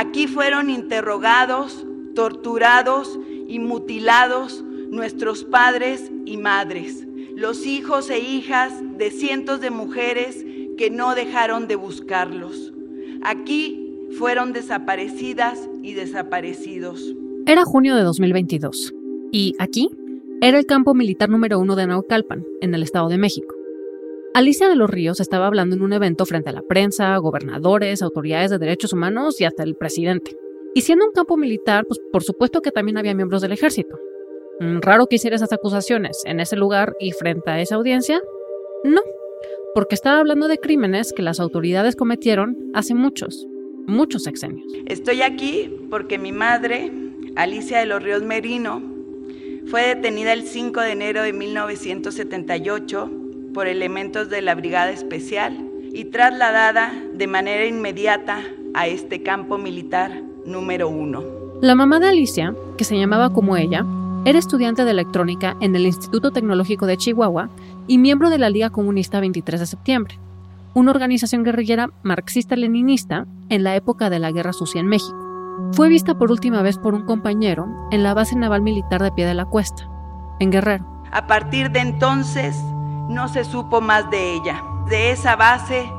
Aquí fueron interrogados, torturados y mutilados nuestros padres y madres, los hijos e hijas de cientos de mujeres que no dejaron de buscarlos. Aquí fueron desaparecidas y desaparecidos. Era junio de 2022 y aquí era el campo militar número uno de Naucalpan, en el Estado de México. Alicia de los Ríos estaba hablando en un evento frente a la prensa, gobernadores, autoridades de derechos humanos y hasta el presidente. Y siendo un campo militar, pues por supuesto que también había miembros del ejército. Mm, raro que hiciera esas acusaciones en ese lugar y frente a esa audiencia. No, porque estaba hablando de crímenes que las autoridades cometieron hace muchos, muchos sexenios. Estoy aquí porque mi madre, Alicia de los Ríos Merino, fue detenida el 5 de enero de 1978 por elementos de la Brigada Especial y trasladada de manera inmediata a este campo militar número uno. La mamá de Alicia, que se llamaba como ella, era estudiante de electrónica en el Instituto Tecnológico de Chihuahua y miembro de la Liga Comunista 23 de septiembre, una organización guerrillera marxista-leninista en la época de la Guerra Sucia en México. Fue vista por última vez por un compañero en la base naval militar de Pie de la Cuesta, en Guerrero. A partir de entonces, no se supo más de ella. De esa base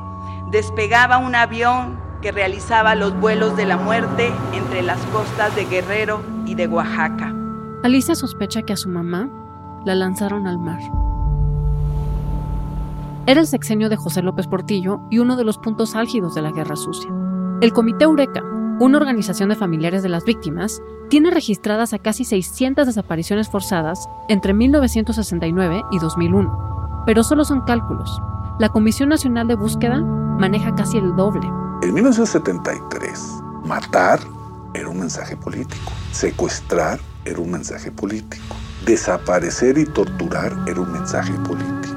despegaba un avión que realizaba los vuelos de la muerte entre las costas de Guerrero y de Oaxaca. Alicia sospecha que a su mamá la lanzaron al mar. Era el sexenio de José López Portillo y uno de los puntos álgidos de la Guerra Sucia. El Comité Eureka, una organización de familiares de las víctimas, tiene registradas a casi 600 desapariciones forzadas entre 1969 y 2001 pero solo son cálculos. La Comisión Nacional de Búsqueda maneja casi el doble. En 1973, matar era un mensaje político, secuestrar era un mensaje político, desaparecer y torturar era un mensaje político.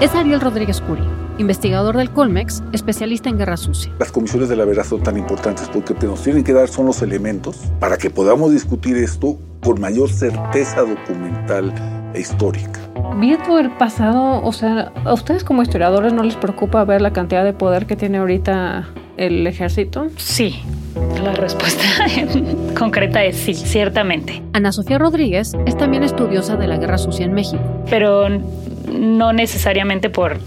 Es Ariel Rodríguez Curi, investigador del Colmex, especialista en guerra sucia. Las comisiones de la verdad son tan importantes porque lo que nos tienen que dar son los elementos para que podamos discutir esto con mayor certeza documental histórica. Viendo el pasado, o sea, ¿a ustedes como historiadores no les preocupa ver la cantidad de poder que tiene ahorita el ejército? Sí, la respuesta concreta es sí, ciertamente. Ana Sofía Rodríguez es también estudiosa de la Guerra Sucia en México. Pero no necesariamente por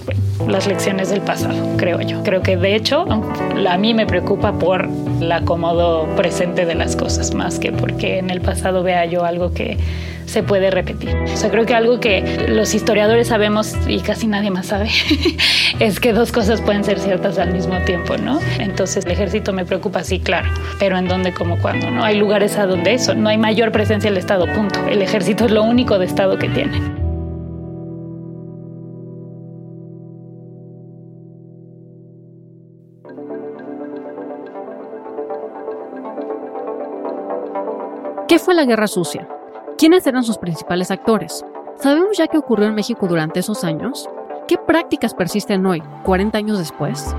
las lecciones del pasado, creo yo. Creo que de hecho a mí me preocupa por el acomodo presente de las cosas, más que porque en el pasado vea yo algo que se puede repetir. O sea, creo que algo que los historiadores sabemos y casi nadie más sabe es que dos cosas pueden ser ciertas al mismo tiempo, ¿no? Entonces el ejército me preocupa, sí, claro, pero ¿en dónde, cómo, cuándo? ¿no? Hay lugares a donde eso, no hay mayor presencia del Estado, punto. El ejército es lo único de Estado que tiene. ¿Qué fue la Guerra Sucia? ¿Quiénes eran sus principales actores? ¿Sabemos ya qué ocurrió en México durante esos años? ¿Qué prácticas persisten hoy, 40 años después?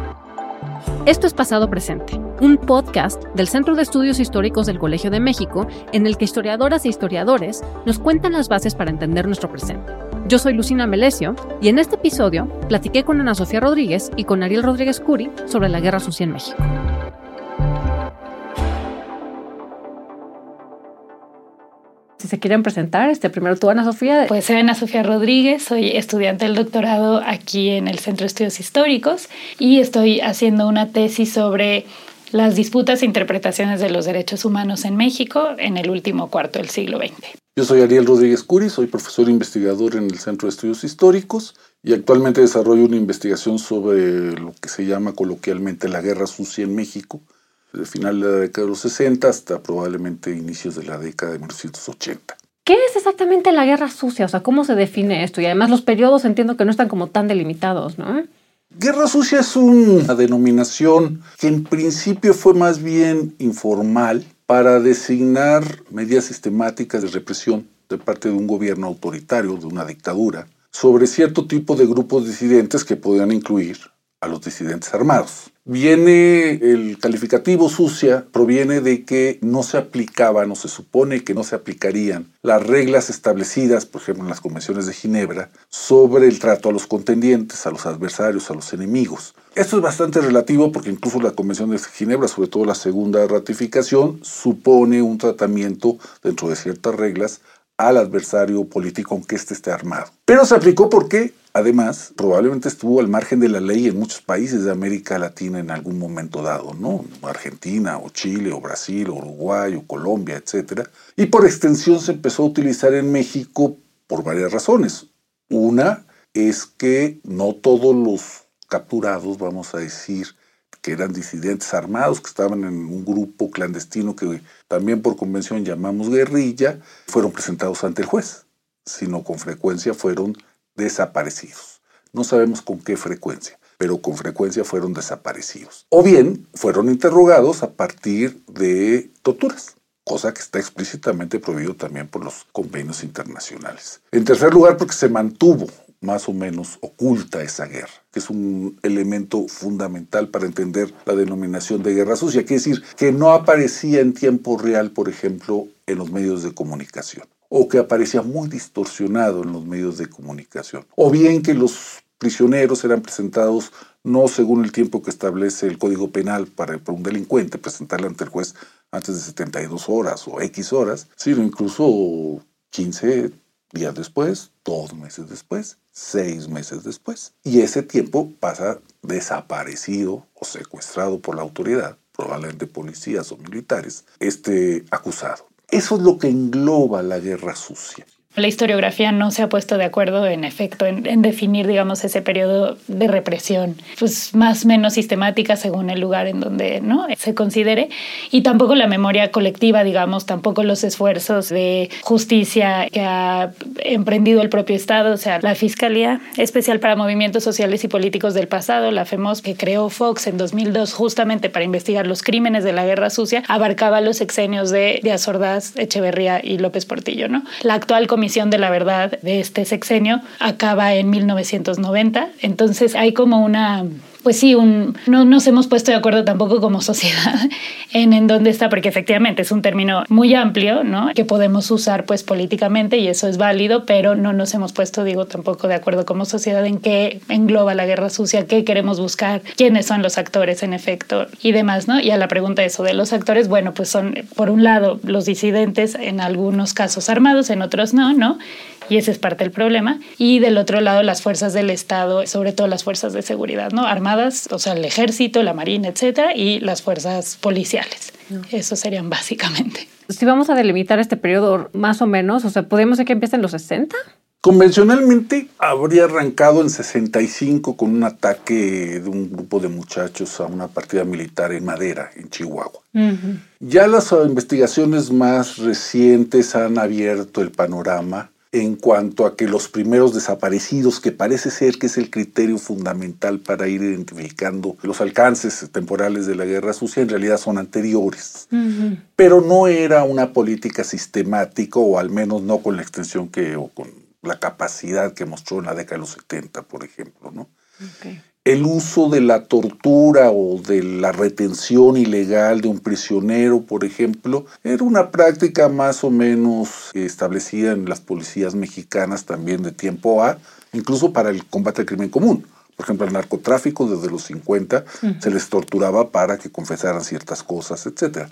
Esto es Pasado Presente, un podcast del Centro de Estudios Históricos del Colegio de México en el que historiadoras e historiadores nos cuentan las bases para entender nuestro presente. Yo soy Lucina Melesio y en este episodio platiqué con Ana Sofía Rodríguez y con Ariel Rodríguez Curi sobre la Guerra Sucia en México. Se quieren presentar, este primero tú, Ana Sofía. Pues soy Ana Sofía Rodríguez, soy estudiante del doctorado aquí en el Centro de Estudios Históricos y estoy haciendo una tesis sobre las disputas e interpretaciones de los derechos humanos en México en el último cuarto del siglo XX. Yo soy Ariel Rodríguez Curi, soy profesor investigador en el Centro de Estudios Históricos y actualmente desarrollo una investigación sobre lo que se llama coloquialmente la guerra sucia en México de final de la década de los 60 hasta probablemente inicios de la década de 1980. ¿Qué es exactamente la guerra sucia? O sea, ¿cómo se define esto? Y además los periodos entiendo que no están como tan delimitados, ¿no? Guerra sucia es una denominación que en principio fue más bien informal para designar medidas sistemáticas de represión de parte de un gobierno autoritario, de una dictadura, sobre cierto tipo de grupos disidentes que podían incluir a los disidentes armados. Viene el calificativo sucia, proviene de que no se aplicaban o se supone que no se aplicarían las reglas establecidas, por ejemplo, en las convenciones de Ginebra, sobre el trato a los contendientes, a los adversarios, a los enemigos. Esto es bastante relativo porque incluso la Convención de Ginebra, sobre todo la segunda ratificación, supone un tratamiento dentro de ciertas reglas al adversario político aunque éste esté armado. Pero se aplicó porque, además, probablemente estuvo al margen de la ley en muchos países de América Latina en algún momento dado, ¿no? Argentina o Chile o Brasil o Uruguay o Colombia, etc. Y por extensión se empezó a utilizar en México por varias razones. Una es que no todos los capturados, vamos a decir, que eran disidentes armados, que estaban en un grupo clandestino que también por convención llamamos guerrilla, fueron presentados ante el juez, sino con frecuencia fueron desaparecidos. No sabemos con qué frecuencia, pero con frecuencia fueron desaparecidos. O bien fueron interrogados a partir de torturas cosa que está explícitamente prohibido también por los convenios internacionales. En tercer lugar, porque se mantuvo más o menos oculta esa guerra, que es un elemento fundamental para entender la denominación de guerra sucia, quiere decir que no aparecía en tiempo real, por ejemplo, en los medios de comunicación, o que aparecía muy distorsionado en los medios de comunicación, o bien que los prisioneros eran presentados no según el tiempo que establece el Código Penal para, un delincuente, presentarle ante el juez antes de 72 horas o X horas, sino incluso 15, días después, dos meses después, seis meses después. Y ese tiempo pasa desaparecido o secuestrado por la autoridad, probablemente policías o militares, este acusado. Eso es lo que engloba la guerra sucia. La historiografía no se ha puesto de acuerdo, en efecto, en, definir, digamos, ese periodo de represión, pues más o menos sistemática según el lugar en donde ¿no? se considere, y tampoco la memoria colectiva, digamos, tampoco los esfuerzos de justicia que ha emprendido el propio Estado, o sea, la Fiscalía Especial para Movimientos Sociales y Políticos del Pasado, la FEMOS, que creó Fox en 2002 justamente para investigar los crímenes de la guerra sucia, abarcaba los exenios de Díaz Ordaz, Echeverría y López Portillo, ¿no? La actual Comisión de la Verdad de este sexenio acaba en 1990. Entonces hay como una pues sí, un, no nos hemos puesto de acuerdo tampoco como sociedad en, en dónde está, porque efectivamente es un término muy amplio, ¿no? Que podemos usar pues políticamente y eso es válido, pero no nos hemos puesto, digo, tampoco de acuerdo como sociedad en qué engloba la guerra sucia, qué queremos buscar, quiénes son los actores en efecto y demás, ¿no? Y a la pregunta de eso de los actores, bueno, pues son por un lado los disidentes, en algunos casos armados, en otros no, ¿no? Y ese es parte del problema. Y del otro lado, las fuerzas del Estado, sobre todo las fuerzas de seguridad, ¿no? Armadas, o sea, el ejército, la marina, etcétera, y las fuerzas policiales. Eso serían básicamente. Si vamos a delimitar este periodo más o menos, o sea, ¿podemos decir que empieza en los 60? Convencionalmente habría arrancado en 65 con un ataque de un grupo de muchachos a una partida militar en Madera, en Chihuahua. Ya las investigaciones más recientes han abierto el panorama en cuanto a que los primeros desaparecidos, que parece ser que es el criterio fundamental para ir identificando los alcances temporales de la guerra sucia, en realidad son anteriores. Pero no era una política sistemática, o al menos no con la extensión que, o con la capacidad que mostró en la década de los 70, por ejemplo. ¿no? El uso de la tortura o de la retención ilegal de un prisionero, por ejemplo, era una práctica más o menos establecida en las policías mexicanas también de tiempo A, incluso para el combate al crimen común. Por ejemplo, el narcotráfico desde los 50 se les torturaba para que confesaran ciertas cosas, etc.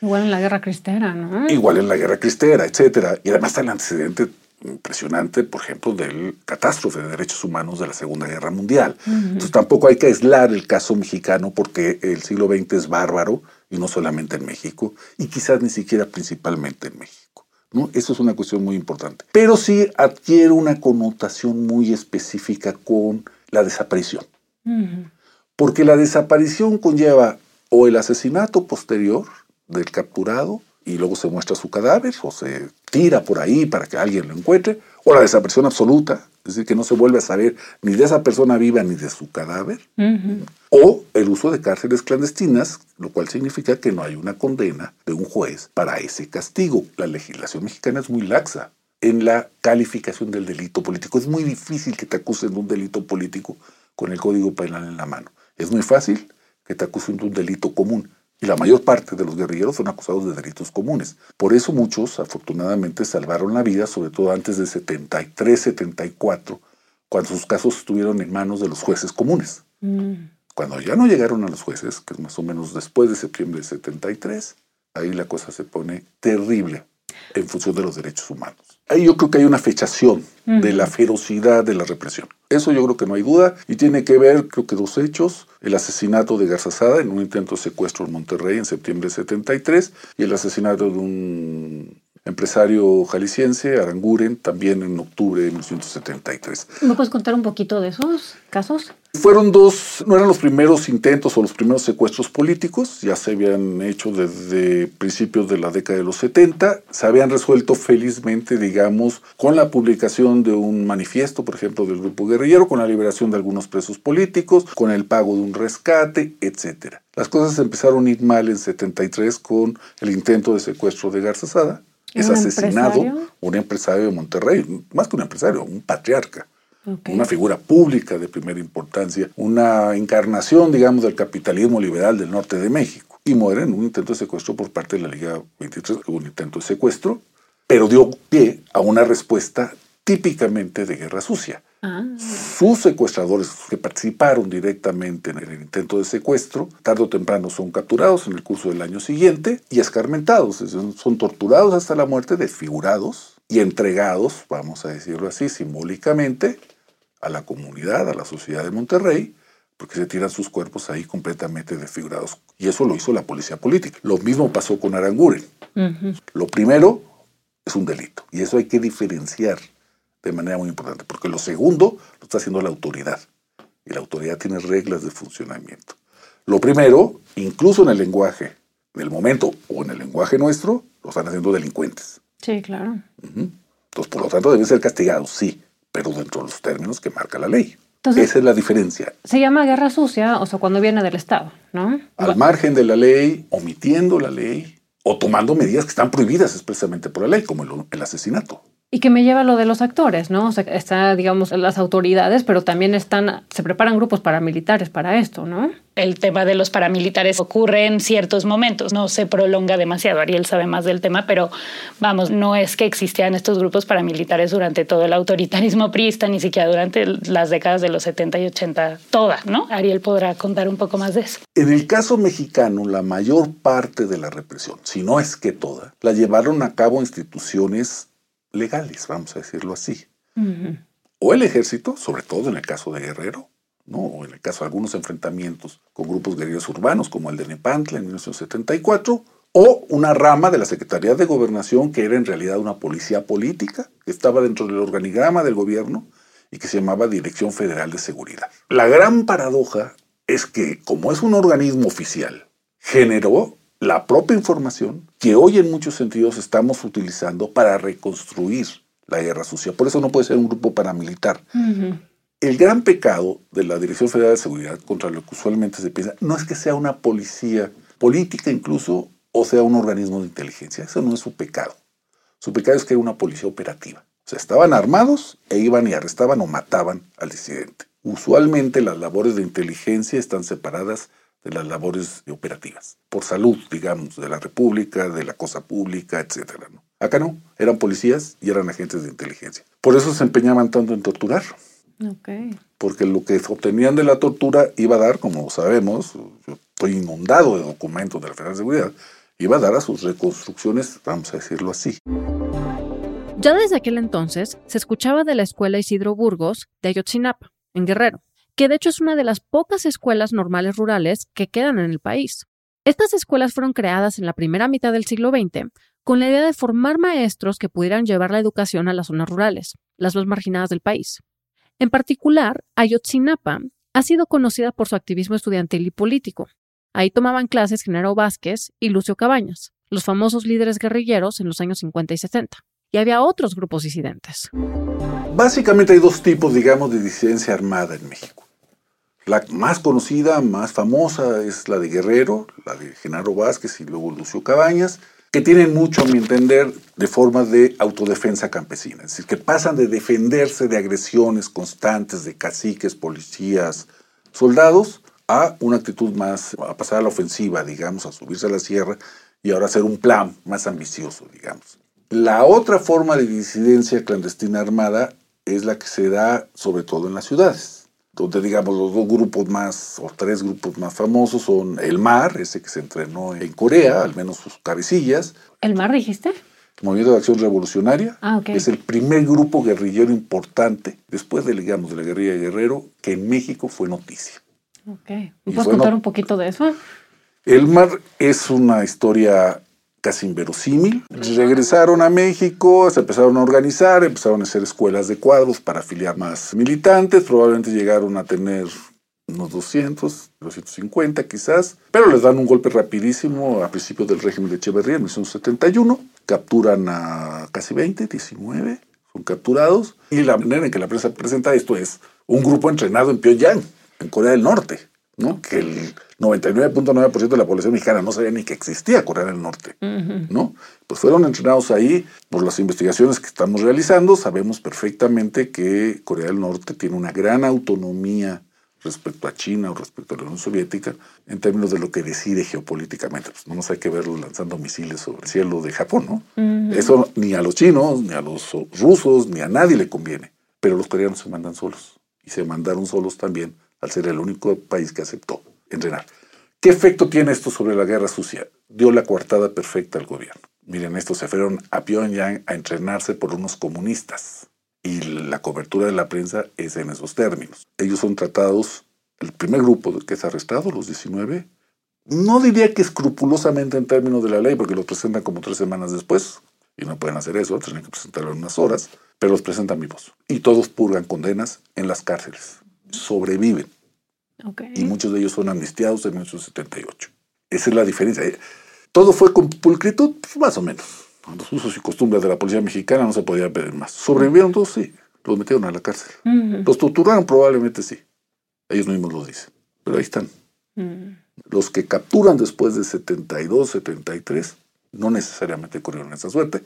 Igual en la guerra cristera, ¿no? Igual en la guerra cristera, etc. Y además está el antecedente impresionante, por ejemplo, del catástrofe de derechos humanos de la Segunda Guerra Mundial. Entonces tampoco hay que aislar el caso mexicano porque el siglo XX es bárbaro y no solamente en México y quizás ni siquiera principalmente en México. ¿no? Eso es una cuestión muy importante. Pero sí adquiere una connotación muy específica con la desaparición. Porque la desaparición conlleva o el asesinato posterior del capturado y luego se muestra su cadáver o se tira por ahí para que alguien lo encuentre, o la desaparición absoluta, es decir, que no se vuelve a saber ni de esa persona viva ni de su cadáver, o el uso de cárceles clandestinas, lo cual significa que no hay una condena de un juez para ese castigo. La legislación mexicana es muy laxa en la calificación del delito político. Es muy difícil que te acusen de un delito político con el Código Penal en la mano. Es muy fácil que te acusen de un delito común. Y la mayor parte de los guerrilleros son acusados de delitos comunes. Por eso muchos, afortunadamente, salvaron la vida, sobre todo antes de 73, 74, cuando sus casos estuvieron en manos de los jueces comunes. Mm. Cuando ya no llegaron a los jueces, que es más o menos después de septiembre de 73, ahí la cosa se pone terrible en función de los derechos humanos. Ahí yo creo que hay una fechación de la ferocidad de la represión. Eso yo creo que no hay duda. Y tiene que ver, creo que dos hechos, el asesinato de Garzazada en un intento de secuestro en Monterrey en septiembre de 73 y el asesinato de un empresario jalisciense, Aranguren, también en octubre de 1973. ¿Me puedes contar un poquito de esos casos? Fueron dos, no eran los primeros intentos o los primeros secuestros políticos, ya se habían hecho desde principios de la década de los 70, se habían resuelto felizmente, digamos, con la publicación de un manifiesto, por ejemplo, del grupo guerrillero, con la liberación de algunos presos políticos, con el pago de un rescate, etc. Las cosas empezaron a ir mal en 73 con el intento de secuestro de Garza Es asesinado un empresario de Monterrey, más que un empresario, un patriarca. Una figura pública de primera importancia, una encarnación, digamos, del capitalismo liberal del norte de México. Y muere en un intento de secuestro por parte de la Liga 23, un intento de secuestro, pero dio pie a una respuesta típicamente de guerra sucia. Ah. Sus secuestradores que participaron directamente en el intento de secuestro, tarde o temprano son capturados en el curso del año siguiente y escarmentados, son torturados hasta la muerte, desfigurados y entregados, vamos a decirlo así, simbólicamente, a la comunidad, a la sociedad de Monterrey, porque se tiran sus cuerpos ahí completamente desfigurados. Y eso lo hizo la policía política. Lo mismo pasó con Aranguren. Lo primero es un delito, y eso hay que diferenciar de manera muy importante, porque lo segundo lo está haciendo la autoridad, y la autoridad tiene reglas de funcionamiento. Lo primero, incluso en el lenguaje del momento o en el lenguaje nuestro, lo están haciendo delincuentes. Sí, claro. Entonces, por lo tanto, deben ser castigados, sí, pero dentro de los términos que marca la ley. Esa es la diferencia. Se llama guerra sucia, o sea, cuando viene del Estado, ¿no? Al margen de la ley, omitiendo la ley, o tomando medidas que están prohibidas expresamente por la ley, como el asesinato. Y que me lleva a lo de los actores, ¿no? O sea, está, digamos, las autoridades, pero también están, se preparan grupos paramilitares para esto, ¿no? El tema de los paramilitares ocurre en ciertos momentos, no se prolonga demasiado. Ariel sabe más del tema, pero vamos, no es que existieran estos grupos paramilitares durante todo el autoritarismo priista, ni siquiera durante las décadas de los 70 y 80, todas, ¿no? Ariel podrá contar un poco más de eso. En el caso mexicano, la mayor parte de la represión, si no es que toda, la llevaron a cabo instituciones legales, vamos a decirlo así. O el ejército, sobre todo en el caso de Guerrero, ¿no? o en el caso de algunos enfrentamientos con grupos guerrilleros urbanos, como el de Nepantla en 1974, o una rama de la Secretaría de Gobernación que era en realidad una policía política, que estaba dentro del organigrama del gobierno y que se llamaba Dirección Federal de Seguridad. La gran paradoja es que, como es un organismo oficial, generó la propia información que hoy en muchos sentidos estamos utilizando para reconstruir la guerra sucia. Por eso no puede ser un grupo paramilitar. El gran pecado de la Dirección Federal de Seguridad, contra lo que usualmente se piensa, no es que sea una policía política incluso o sea un organismo de inteligencia. Eso no es su pecado. Su pecado es que era una policía operativa. O sea, estaban armados e iban y arrestaban o mataban al disidente. Usualmente las labores de inteligencia están separadas de las labores operativas, por salud, digamos, de la República, de la cosa pública, etc. ¿no? Acá no, eran policías y eran agentes de inteligencia. Por eso se empeñaban tanto en torturar. Porque lo que obtenían de la tortura iba a dar, como sabemos, yo estoy inundado de documentos de la Federal de Seguridad, iba a dar a sus reconstrucciones, vamos a decirlo así. Ya desde aquel entonces se escuchaba de la escuela Isidro Burgos de Ayotzinapa, en Guerrero, que de hecho es una de las pocas escuelas normales rurales que quedan en el país. Estas escuelas fueron creadas en la primera mitad del siglo XX con la idea de formar maestros que pudieran llevar la educación a las zonas rurales, las más marginadas del país. En particular, Ayotzinapa ha sido conocida por su activismo estudiantil y político. Ahí tomaban clases Genaro Vázquez y Lucio Cabañas, los famosos líderes guerrilleros en los años 50 y 60. Y había otros grupos disidentes. Básicamente hay dos tipos, digamos, de disidencia armada en México. La más conocida, más famosa es la de Guerrero, la de Genaro Vázquez y luego Lucio Cabañas, que tienen mucho, a mi entender, de formas de autodefensa campesina. Es decir, que pasan de defenderse de agresiones constantes de caciques, policías, soldados, a una actitud más, a pasar a la ofensiva, digamos, a subirse a la sierra y ahora hacer un plan más ambicioso, digamos. La otra forma de disidencia clandestina armada es la que se da sobre todo en las ciudades, donde digamos los dos grupos más o tres grupos más famosos son el MAR, ese que se entrenó en Corea, al menos sus cabecillas. ¿El MAR dijiste? Movimiento de Acción Revolucionaria. Ah, ok. Es el primer grupo guerrillero importante, después de, digamos, de la guerrilla de Guerrero, que en México fue noticia. Ok. ¿Me puedes contar no- un poquito de eso? El mar es una historia casi inverosímil. Regresaron a México, se empezaron a organizar, empezaron a hacer escuelas de cuadros para afiliar más militantes, probablemente llegaron a tener unos 200, 250 quizás, pero les dan un golpe rapidísimo a principios del régimen de Echeverría en 1971, capturan a casi 20, 19, son capturados, y la manera en que la prensa presenta esto es un grupo entrenado en Pyongyang, en Corea del Norte, ¿no? que el 99.9% de la población mexicana no sabía ni que existía Corea del Norte. ¿no? Pues fueron entrenados ahí por las investigaciones que estamos realizando. Sabemos perfectamente que Corea del Norte tiene una gran autonomía respecto a China o respecto a la Unión Soviética en términos de lo que decide geopolíticamente. Pues no nos hay que verlos lanzando misiles sobre el cielo de Japón, ¿no? Eso ni a los chinos, ni a los rusos, ni a nadie le conviene. Pero los coreanos se mandan solos. Y se mandaron solos también al ser el único país que aceptó entrenar. ¿Qué efecto tiene esto sobre la guerra sucia? Dio la coartada perfecta al gobierno. Miren, estos se fueron a Pyongyang a entrenarse por unos comunistas. Y la cobertura de la prensa es en esos términos. Ellos son tratados, el primer grupo que es arrestado, los 19, no diría que escrupulosamente en términos de la ley, porque los presentan como tres semanas después, y no pueden hacer eso, tienen que presentarlo en unas horas, pero los presentan vivos. Y todos purgan condenas en las cárceles. Sobreviven Ok. y muchos de ellos son amnistiados en 1978. Esa es la diferencia. Eh, Todo fue con pulcritud, Pues, más o menos. Los usos y costumbres de la policía mexicana no se podía pedir más. ¿Sobrevivieron todos? Sí. Los metieron a la cárcel. Los torturaron probablemente sí. Ellos mismos lo dicen. Pero ahí están. Mm. Los que capturan después de 72, 73, no necesariamente corrieron esa suerte.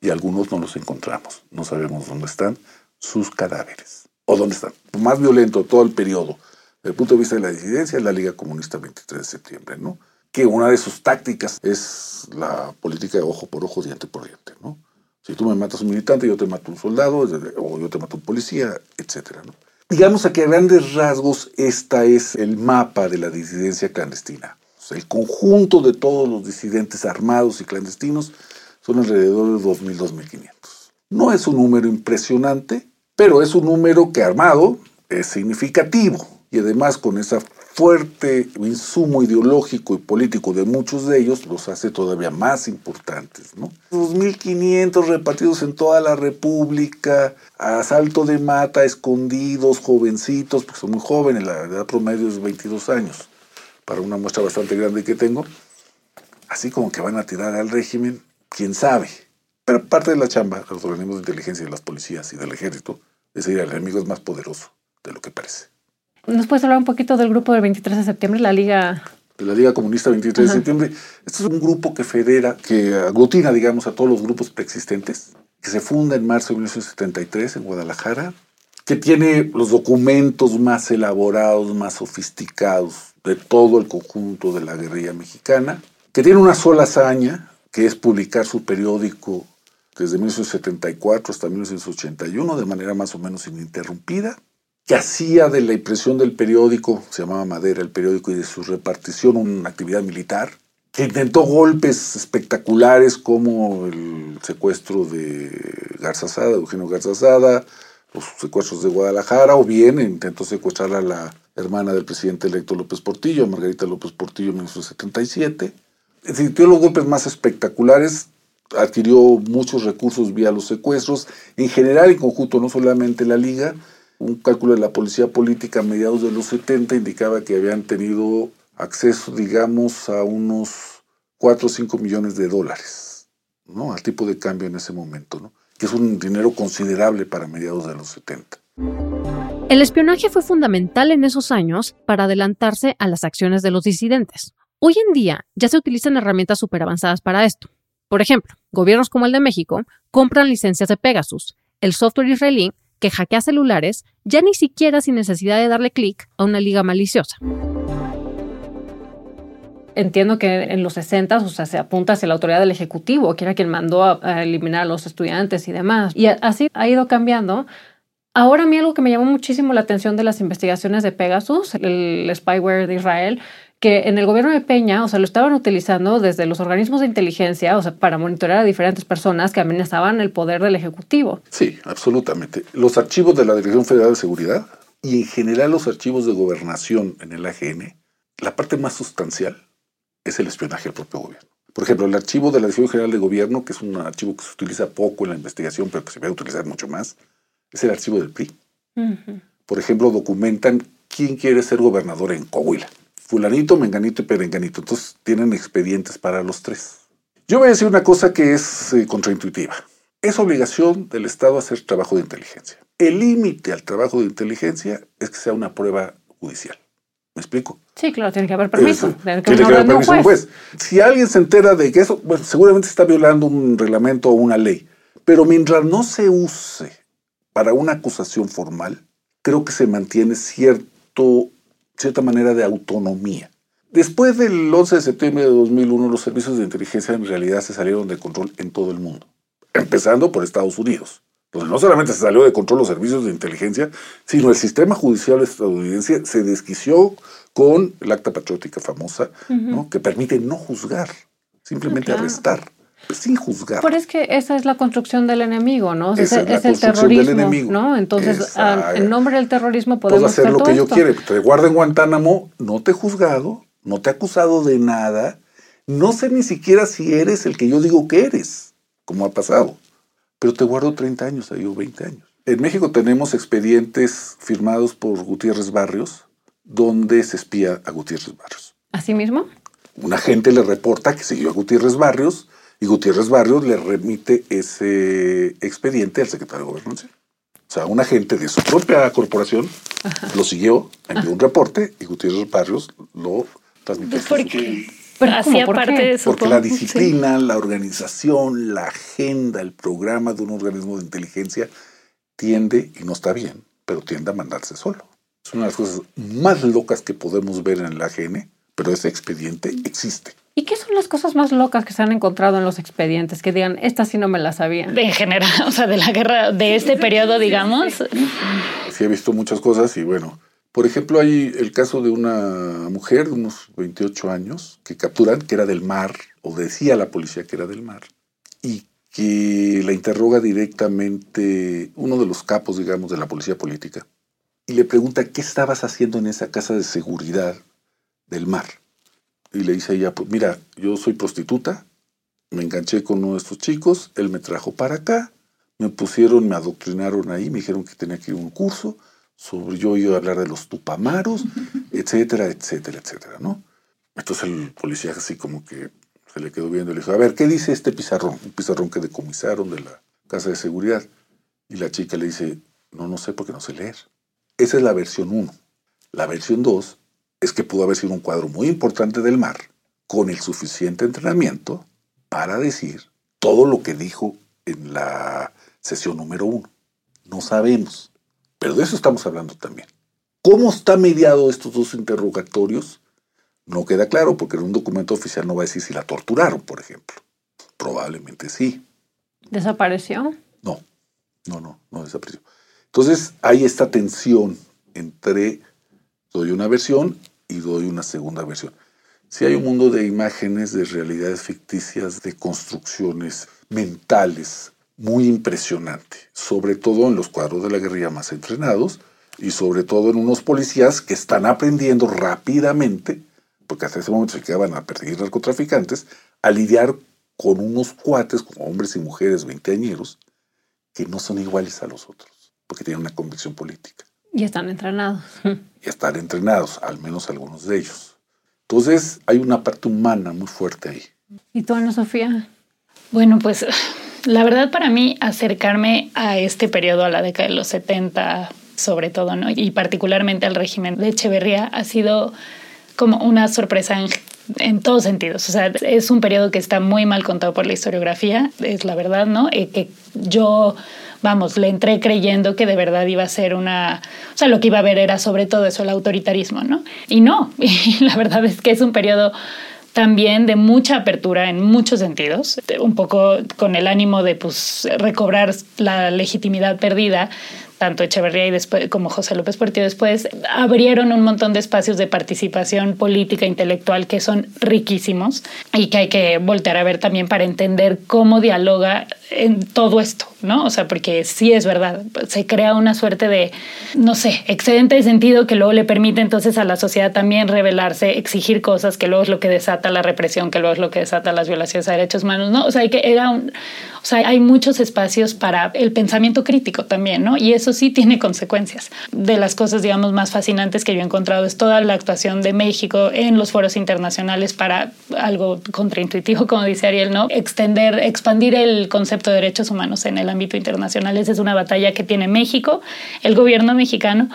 Y algunos no los encontramos. No sabemos dónde están sus cadáveres. O dónde están. Más violento todo el periodo, desde el punto de vista de la disidencia, es la Liga Comunista 23 de septiembre, ¿no? Que una de sus tácticas es la política de ojo por ojo, diente por diente, ¿no? Si tú me matas un militante, yo te mato un soldado, o yo te mato un policía, etcétera, ¿no? Digamos que a grandes rasgos esta es el mapa de la disidencia clandestina. Sea, el conjunto de todos los disidentes armados y clandestinos son alrededor de 2.000, 2.500. No es un número impresionante, pero es un número que armado es significativo. Y además con ese fuerte insumo ideológico y político de muchos de ellos los hace todavía más importantes. ¿no? 2.500 repartidos en toda la República, a salto de mata, escondidos, jovencitos, porque son muy jóvenes, la edad promedio es 22 años, para una muestra bastante grande que tengo. Así como que van a tirar al régimen, quién sabe. Pero parte de la chamba los organismos de inteligencia, de las policías y del ejército, es decir, el enemigo es más poderoso de lo que parece. ¿Nos puedes hablar un poquito del grupo del 23 de septiembre, la Liga? De la Liga Comunista 23 Ajá. de septiembre. Este es un grupo que federa, que aglutina, digamos, a todos los grupos preexistentes, que se funda en marzo de 1973 en Guadalajara, que tiene los documentos más elaborados, más sofisticados de todo el conjunto de la guerrilla mexicana, que tiene una sola hazaña, que es publicar su periódico desde 1974 hasta 1981 de manera más o menos ininterrumpida, que hacía de la impresión del periódico, se llamaba Madera el periódico, y de su repartición una actividad militar, que intentó golpes espectaculares como el secuestro de Garza Sada, de Eugenio Garza Sada, los secuestros de Guadalajara, o bien intentó secuestrar a la hermana del presidente electo López Portillo, Margarita López Portillo en 1977. Sintió los golpes más espectaculares, adquirió muchos recursos vía los secuestros, en general en conjunto, no solamente la Liga, un cálculo de la policía política a mediados de los 70 indicaba que habían tenido acceso, digamos, a unos 4 o 5 millones de dólares, ¿no? Al tipo de cambio en ese momento, ¿no? Que es un dinero considerable para mediados de los 70. El espionaje fue fundamental en esos años para adelantarse a las acciones de los disidentes. Hoy en día ya se utilizan herramientas súper avanzadas para esto. Por ejemplo, gobiernos como el de México compran licencias de Pegasus, el software israelí que hackea celulares ya ni siquiera sin necesidad de darle clic a una liga maliciosa. entiendo que en los 60, o sea, se apunta hacia la autoridad del Ejecutivo, que era quien mandó a, eliminar a los estudiantes y demás. Y así ha ido cambiando. Ahora a mí algo que me llamó muchísimo la atención de las investigaciones de Pegasus, el spyware de Israel, que en el gobierno de Peña, o sea, lo estaban utilizando desde los organismos de inteligencia, o sea, para monitorear a diferentes personas que amenazaban el poder del Ejecutivo. Sí, absolutamente. Los archivos de la Dirección Federal de Seguridad y en general los archivos de gobernación en el AGN, la parte más sustancial es el espionaje al propio gobierno. Por ejemplo, el archivo de la Dirección General de Gobierno, que es un archivo que se utiliza poco en la investigación, pero que se va a utilizar mucho más, es el archivo del PRI. Por ejemplo, documentan quién quiere ser gobernador en Coahuila. Fulanito, Menganito y Perenganito. Entonces tienen expedientes para los tres. Yo voy a decir una cosa que es eh, contraintuitiva. Es obligación del Estado hacer trabajo de inteligencia. El límite al trabajo de inteligencia es que sea una prueba judicial. ¿Me explico? Sí, claro, tiene que haber permiso. tiene que, haber permiso un juez. Si alguien se entera de que eso, bueno, seguramente está violando un reglamento o una ley. Pero mientras no se use para una acusación formal, creo que se mantiene cierto, cierta manera de autonomía. Después del 11 de septiembre de 2001, los servicios de inteligencia en realidad se salieron de control en todo el mundo, empezando por Estados Unidos donde no solamente se salió de control los servicios de inteligencia, sino el sistema judicial estadounidense se desquició con el acta patriótica famosa, que permite no juzgar, simplemente arrestar sin juzgar. Pero es que esa es la construcción del enemigo, ¿no? es, el terrorismo, ¿no? Entonces, en nombre del terrorismo podemos hacer lo que yo quiero. Te guardo en Guantánamo, no te he juzgado, no te he acusado de nada, no sé ni siquiera si eres el que yo digo que eres, como ha pasado pero te guardo 30 años ahí o 20 años. En México tenemos expedientes firmados por Gutiérrez Barrios donde se espía a Gutiérrez Barrios. ¿Así mismo? Un agente le reporta que siguió a Gutiérrez Barrios y Gutiérrez Barrios le remite ese expediente al secretario de Gobernación. O sea, un agente de su propia corporación lo siguió, envió un reporte y Gutiérrez Barrios lo transmitió. ¿Por qué? hacía parte de su Porque la disciplina, la organización, la agenda, el programa de un organismo de inteligencia tiende, y no está bien, pero tiende a mandarse solo. Es una de las cosas más locas que podemos ver en el AGN, pero ese expediente existe. ¿Y qué son las cosas más locas que se han encontrado en los expedientes? Que digan, esta sí no me la sabía. En general, o sea, de la guerra, de este periodo, digamos. Sí, he visto muchas cosas y bueno, por ejemplo, hay el caso de una mujer de unos 28 años que capturan, que era del mar, o decía la policía que era del mar, y que la interroga directamente uno de los capos, digamos, de la policía política, y le pregunta, ¿qué estabas haciendo en esa casa de seguridad del mar? Y le dice ella, pues mira, yo soy prostituta, me enganché con uno de estos chicos, él me trajo para acá, me pusieron, me adoctrinaron ahí, me dijeron que tenía que ir a un curso, sobre yo iba a hablar de los tupamaros, etcétera, etcétera, etcétera, ¿no? Entonces el policía así como que se le quedó viendo y le dijo, a ver, ¿qué dice este pizarrón? Un pizarrón que decomisaron de la casa de seguridad. Y la chica le dice, no, no sé porque no sé leer. Esa es la versión 1. La versión 2 es que pudo haber sido un cuadro muy importante del mar, con el suficiente entrenamiento para decir todo lo que dijo en la sesión número 1. No sabemos. Pero de eso estamos hablando también. ¿Cómo está mediado estos dos interrogatorios? No queda claro porque en un documento oficial no va a decir si la torturaron, por ejemplo. Probablemente sí. ¿Desapareció? No, no, no, no desapareció. Entonces hay esta tensión entre doy una versión y doy una segunda versión. Si hay un mundo de imágenes, de realidades ficticias, de construcciones mentales muy impresionante, sobre todo en los cuadros de la guerrilla más entrenados y sobre todo en unos policías que están aprendiendo rápidamente, porque hasta ese momento se quedaban a perseguir narcotraficantes, a lidiar con unos cuates, como hombres y mujeres veinteañeros, que no son iguales a los otros, porque tienen una convicción política. Y están entrenados. Y están entrenados, al menos algunos de ellos. Entonces hay una parte humana muy fuerte ahí. ¿Y tú, Ana Sofía? Bueno, pues la verdad para mí acercarme a este periodo, a la década de los 70 sobre todo, ¿no? y particularmente al régimen de Echeverría, ha sido como una sorpresa en, todos sentidos. O sea, es un periodo que está muy mal contado por la historiografía, es la verdad, ¿no? Eh, que yo, vamos, le entré creyendo que de verdad iba a ser una... O sea, lo que iba a ver era sobre todo eso, el autoritarismo, ¿no? Y no, y la verdad es que es un periodo también de mucha apertura en muchos sentidos, un poco con el ánimo de pues, recobrar la legitimidad perdida tanto Echeverría y después, como José López Portillo después, abrieron un montón de espacios de participación política, intelectual, que son riquísimos y que hay que voltear a ver también para entender cómo dialoga en todo esto, ¿no? O sea, porque sí es verdad, se crea una suerte de, no sé, excedente de sentido que luego le permite entonces a la sociedad también rebelarse, exigir cosas, que luego es lo que desata la represión, que luego es lo que desata las violaciones a derechos humanos, ¿no? O sea, que era un, o sea, hay muchos espacios para el pensamiento crítico también, ¿no? Y eso sí tiene consecuencias. De las cosas, digamos, más fascinantes que yo he encontrado es toda la actuación de México en los foros internacionales para algo contraintuitivo, como dice Ariel, ¿no? Extender, expandir el concepto de derechos humanos en el ámbito internacional. Esa es una batalla que tiene México, el gobierno mexicano,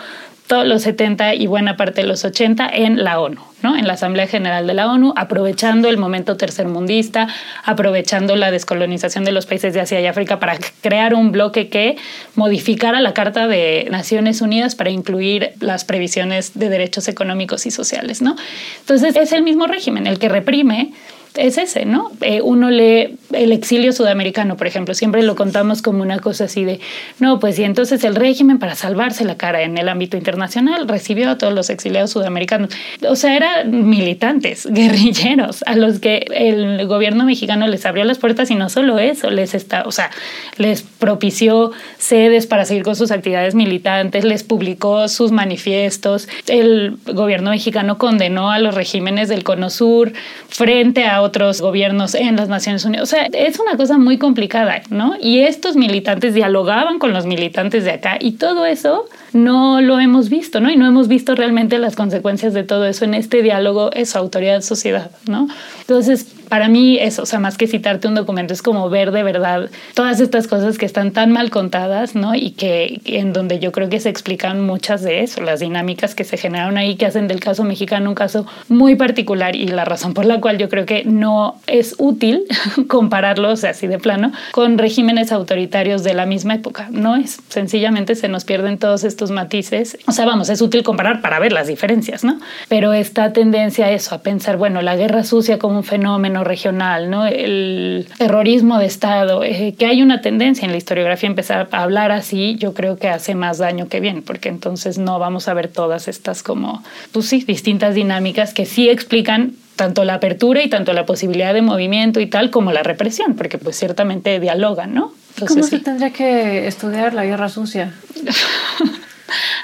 todos los 70 y buena parte de los 80 en la ONU, ¿no? en la Asamblea General de la ONU, aprovechando el momento tercermundista, aprovechando la descolonización de los países de Asia y África para crear un bloque que modificara la Carta de Naciones Unidas para incluir las previsiones de derechos económicos y sociales. ¿no? Entonces es el mismo régimen el que reprime es ese, ¿no? Eh, uno lee el exilio sudamericano, por ejemplo, siempre lo contamos como una cosa así de, no, pues y entonces el régimen para salvarse la cara en el ámbito internacional recibió a todos los exiliados sudamericanos. O sea, eran militantes, guerrilleros, a los que el gobierno mexicano les abrió las puertas y no solo eso, les está, o sea, les propició sedes para seguir con sus actividades militantes, les publicó sus manifiestos. El gobierno mexicano condenó a los regímenes del Cono Sur frente otros gobiernos en las Naciones Unidas. O sea, es una cosa muy complicada, ¿no? Y estos militantes dialogaban con los militantes de acá y todo eso no lo hemos visto, ¿no? Y no hemos visto realmente las consecuencias de todo eso en este diálogo, eso, autoridad-sociedad, ¿no? Entonces, para mí eso, o sea, más que citarte un documento, es como ver de verdad todas estas cosas que están tan mal contadas, ¿no? Y que en donde yo creo que se explican muchas de eso, las dinámicas que se generaron ahí, que hacen del caso mexicano un caso muy particular y la razón por la cual yo creo que no es útil compararlo, así de plano, con regímenes autoritarios de la misma época. No es, sencillamente se nos pierden todos estos matices. O sea, vamos, es útil comparar para ver las diferencias, ¿no? Pero esta tendencia a eso, a pensar, bueno, la guerra sucia como un fenómeno regional, ¿no? el terrorismo de Estado, eh, que hay una tendencia en la historiografía a empezar a hablar así, yo creo que hace más daño que bien, porque entonces no vamos a ver todas estas como, pues sí, distintas dinámicas que sí explican tanto la apertura y tanto la posibilidad de movimiento y tal como la represión, porque pues ciertamente dialogan, ¿no? ¿Cómo se tendría que estudiar la guerra sucia?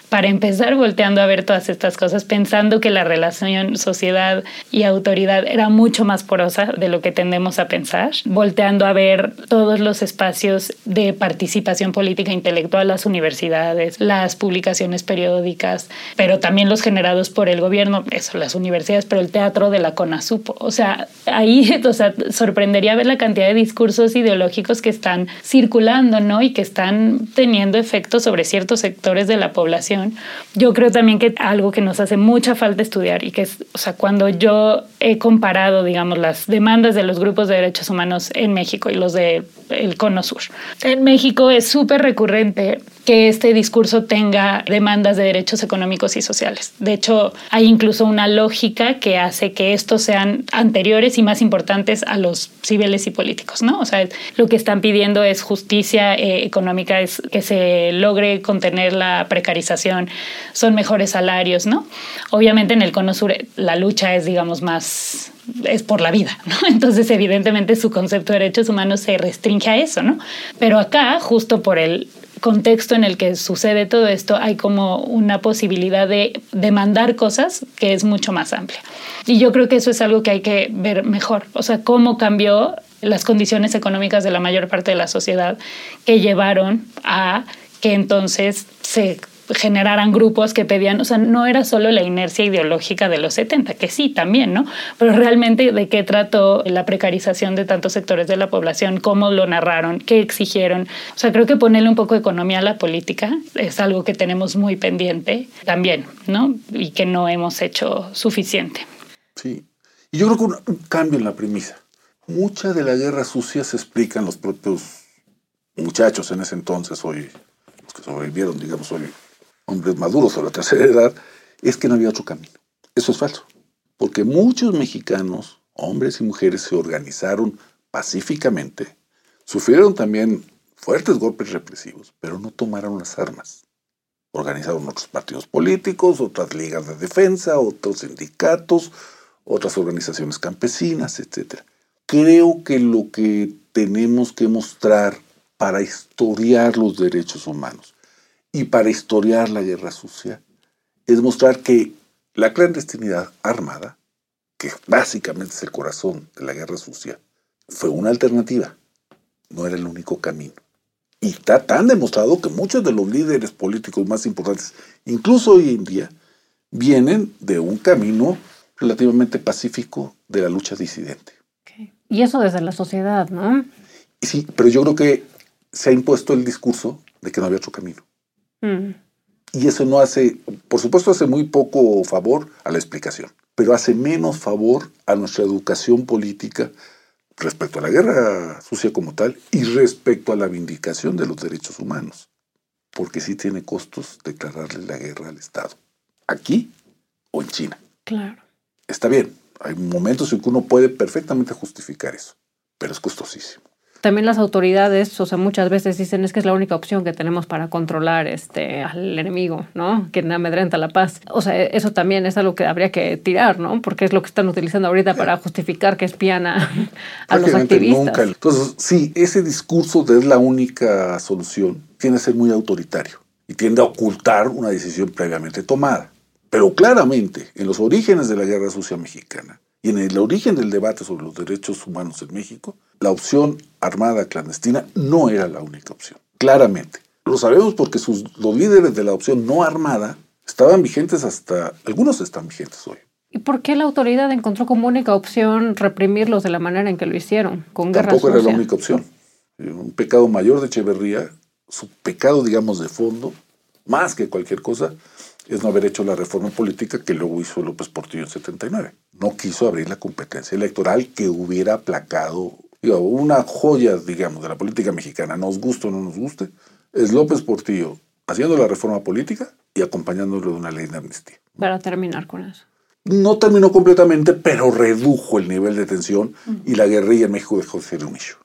para empezar volteando a ver todas estas cosas, pensando que la relación sociedad y autoridad era mucho más porosa de lo que tendemos a pensar, volteando a ver todos los espacios de participación política intelectual, las universidades, las publicaciones periódicas, pero también los generados por el gobierno, eso, las universidades, pero el teatro de la CONASUPO. O sea, ahí o sea, sorprendería ver la cantidad de discursos ideológicos que están circulando, ¿no? Y que están teniendo efectos sobre ciertos sectores de la población. Yo creo también que algo que nos hace mucha falta estudiar y que es, o sea, cuando yo he comparado, digamos, las demandas de los grupos de derechos humanos en México y los del el Cono Sur. En México es súper recurrente que este discurso tenga demandas de derechos económicos y sociales. De hecho, hay incluso una lógica que hace que estos sean anteriores y más importantes a los civiles y políticos, ¿no? O sea, lo que están pidiendo es justicia eh, económica, es que se logre contener la precarización, son mejores salarios, ¿no? Obviamente en el Cono Sur la lucha es, digamos, más es por la vida, ¿no? Entonces, evidentemente, su concepto de derechos humanos se restringe a eso, ¿no? Pero acá, justo por el contexto en el que sucede todo esto, hay como una posibilidad de demandar cosas que es mucho más amplia. Y yo creo que eso es algo que hay que ver mejor, o sea, cómo cambió las condiciones económicas de la mayor parte de la sociedad que llevaron a que entonces se generaran grupos que pedían, o sea, no era solo la inercia ideológica de los 70, que sí, también, ¿no? Pero realmente de qué trató la precarización de tantos sectores de la población, cómo lo narraron, qué exigieron. O sea, creo que ponerle un poco de economía a la política es algo que tenemos muy pendiente también, ¿no? Y que no hemos hecho suficiente. Sí. Y yo creo que un, cambio en la premisa. Mucha de la guerra sucia se explica los propios muchachos en ese entonces, hoy, los que sobrevivieron, digamos, hoy hombres maduros a la tercera edad, es que no había otro camino. Eso es falso. Porque muchos mexicanos hombres y mujeres se organizaron pacíficamente, sufrieron también fuertes golpes represivos, pero no tomaron las armas. Organizaron otros partidos políticos, otras ligas de defensa, otros sindicatos, otras organizaciones campesinas, etc. Creo que lo que tenemos que mostrar para historiar los derechos humanos y para historiar la guerra sucia es mostrar que la clandestinidad armada, que básicamente es el corazón de la guerra sucia, fue una alternativa, no era el único camino. Y está tan demostrado que muchos de los líderes políticos más importantes, incluso hoy en día, vienen de un camino relativamente pacífico de la lucha disidente. Y eso desde la sociedad, ¿no? Sí, pero yo creo que se ha impuesto el discurso de que no había otro camino. Mm. Y eso no hace, por supuesto, hace muy poco favor a la explicación, pero hace menos favor a nuestra educación política respecto a la guerra sucia como tal y respecto a la vindicación de los derechos humanos, porque sí tiene costos declararle la guerra al Estado, aquí o en China. Claro. Está bien, hay momentos en que uno puede perfectamente justificar eso, pero es costosísimo también las autoridades, o sea, muchas veces dicen es que es la única opción que tenemos para controlar este, al enemigo, ¿no? Que amedrenta la paz. O sea, eso también es algo que habría que tirar, ¿no? Porque es lo que están utilizando ahorita para justificar que espían a, los activistas. Nunca. Entonces, sí, ese discurso de es la única solución tiene que ser muy autoritario y tiende a ocultar una decisión previamente tomada. Pero claramente, en los orígenes de la Guerra Sucia Mexicana, y en el origen del debate sobre los derechos humanos en México, la opción armada clandestina no era la única opción, claramente. Lo sabemos porque sus, los líderes de la opción no armada estaban vigentes hasta, algunos están vigentes hoy. ¿Y por qué la autoridad encontró como única opción reprimirlos de la manera en que lo hicieron, con Tampoco era la única opción. Un pecado mayor de Echeverría, su pecado, digamos, de fondo, más que cualquier cosa, es no haber hecho la reforma política que luego hizo López Portillo en 79. No quiso abrir la competencia electoral que hubiera aplacado, digo, una joya, digamos, de la política mexicana, nos guste o no nos guste, es López Portillo haciendo la reforma política y acompañándolo de una ley de amnistía. Para terminar con eso. No terminó completamente, pero redujo el nivel de tensión y la guerrilla en México dejó de ser un issue.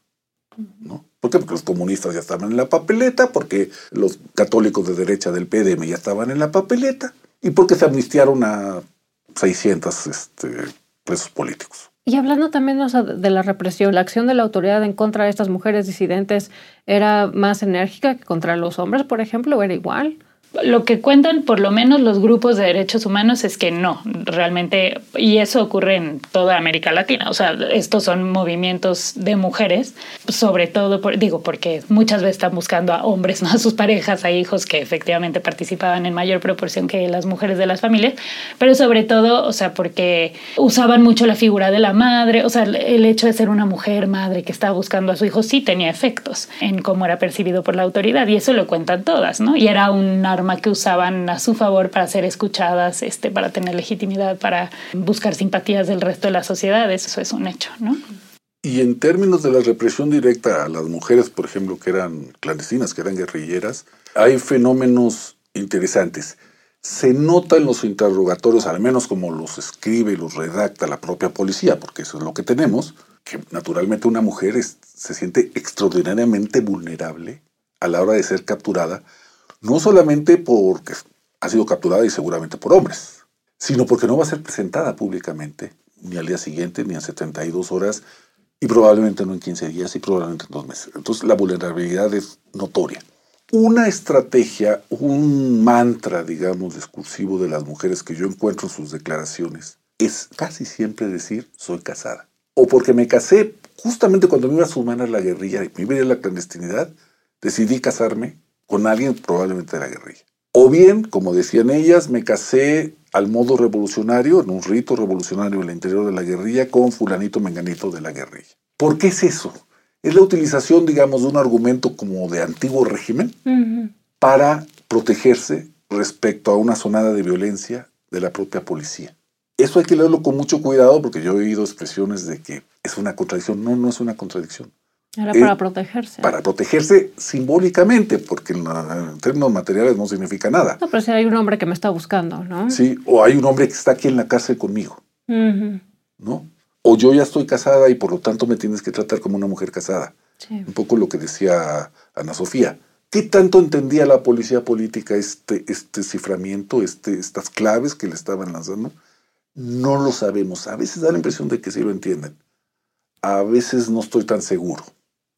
¿no? ¿Por qué? Porque los comunistas ya estaban en la papeleta, porque los católicos de derecha del PDM ya estaban en la papeleta y porque se amnistiaron a 600 este, presos políticos. Y hablando también de la represión, la acción de la autoridad en contra de estas mujeres disidentes era más enérgica que contra los hombres, por ejemplo, o era igual lo que cuentan por lo menos los grupos de derechos humanos es que no, realmente, y eso ocurre en toda América Latina, o sea, estos son movimientos de mujeres, sobre todo, por, digo, porque muchas veces están buscando a hombres, ¿no? a sus parejas, a hijos que efectivamente participaban en mayor proporción que las mujeres de las familias, pero sobre todo, o sea, porque usaban mucho la figura de la madre, o sea, el hecho de ser una mujer madre que estaba buscando a su hijo sí tenía efectos en cómo era percibido por la autoridad, y eso lo cuentan todas, ¿no? Y era una que usaban a su favor para ser escuchadas, este, para tener legitimidad, para buscar simpatías del resto de la sociedad. Eso es un hecho, ¿no? Y en términos de la represión directa a las mujeres, por ejemplo, que eran clandestinas, que eran guerrilleras, hay fenómenos interesantes. Se nota en los interrogatorios, al menos como los escribe y los redacta la propia policía, porque eso es lo que tenemos, que naturalmente una mujer se siente extraordinariamente vulnerable a la hora de ser capturada no solamente porque ha sido capturada y seguramente por hombres, sino porque no va a ser presentada públicamente ni al día siguiente ni en 72 horas y probablemente no en 15 días y probablemente en dos meses. Entonces la vulnerabilidad es notoria. Una estrategia, un mantra, digamos, discursivo de las mujeres que yo encuentro en sus declaraciones es casi siempre decir soy casada. O porque me casé justamente cuando me iba a sumar a la guerrilla y me iba a la clandestinidad, decidí casarme con alguien probablemente de la guerrilla. O bien, como decían ellas, me casé al modo revolucionario, en un rito revolucionario en el interior de la guerrilla, con fulanito menganito de la guerrilla. ¿Por qué es eso? Es la utilización, digamos, de un argumento como de antiguo régimen para protegerse respecto a una sonada de violencia de la propia policía. Eso hay que leerlo con mucho cuidado porque yo he oído expresiones de que es una contradicción. No, no es una contradicción. Era para protegerse. Para protegerse simbólicamente, porque en, términos materiales no significa nada. No, pero si hay un hombre que me está buscando, ¿no? Sí, o hay un hombre que está aquí en la cárcel conmigo, ¿no? o yo ya estoy casada y por lo tanto me tienes que tratar como una mujer casada. Un poco lo que decía Ana Sofía. ¿Qué tanto entendía la policía política este, este ciframiento, este, estas claves que le estaban lanzando? No lo sabemos. A veces da la impresión de que sí lo entienden. A veces no estoy tan seguro.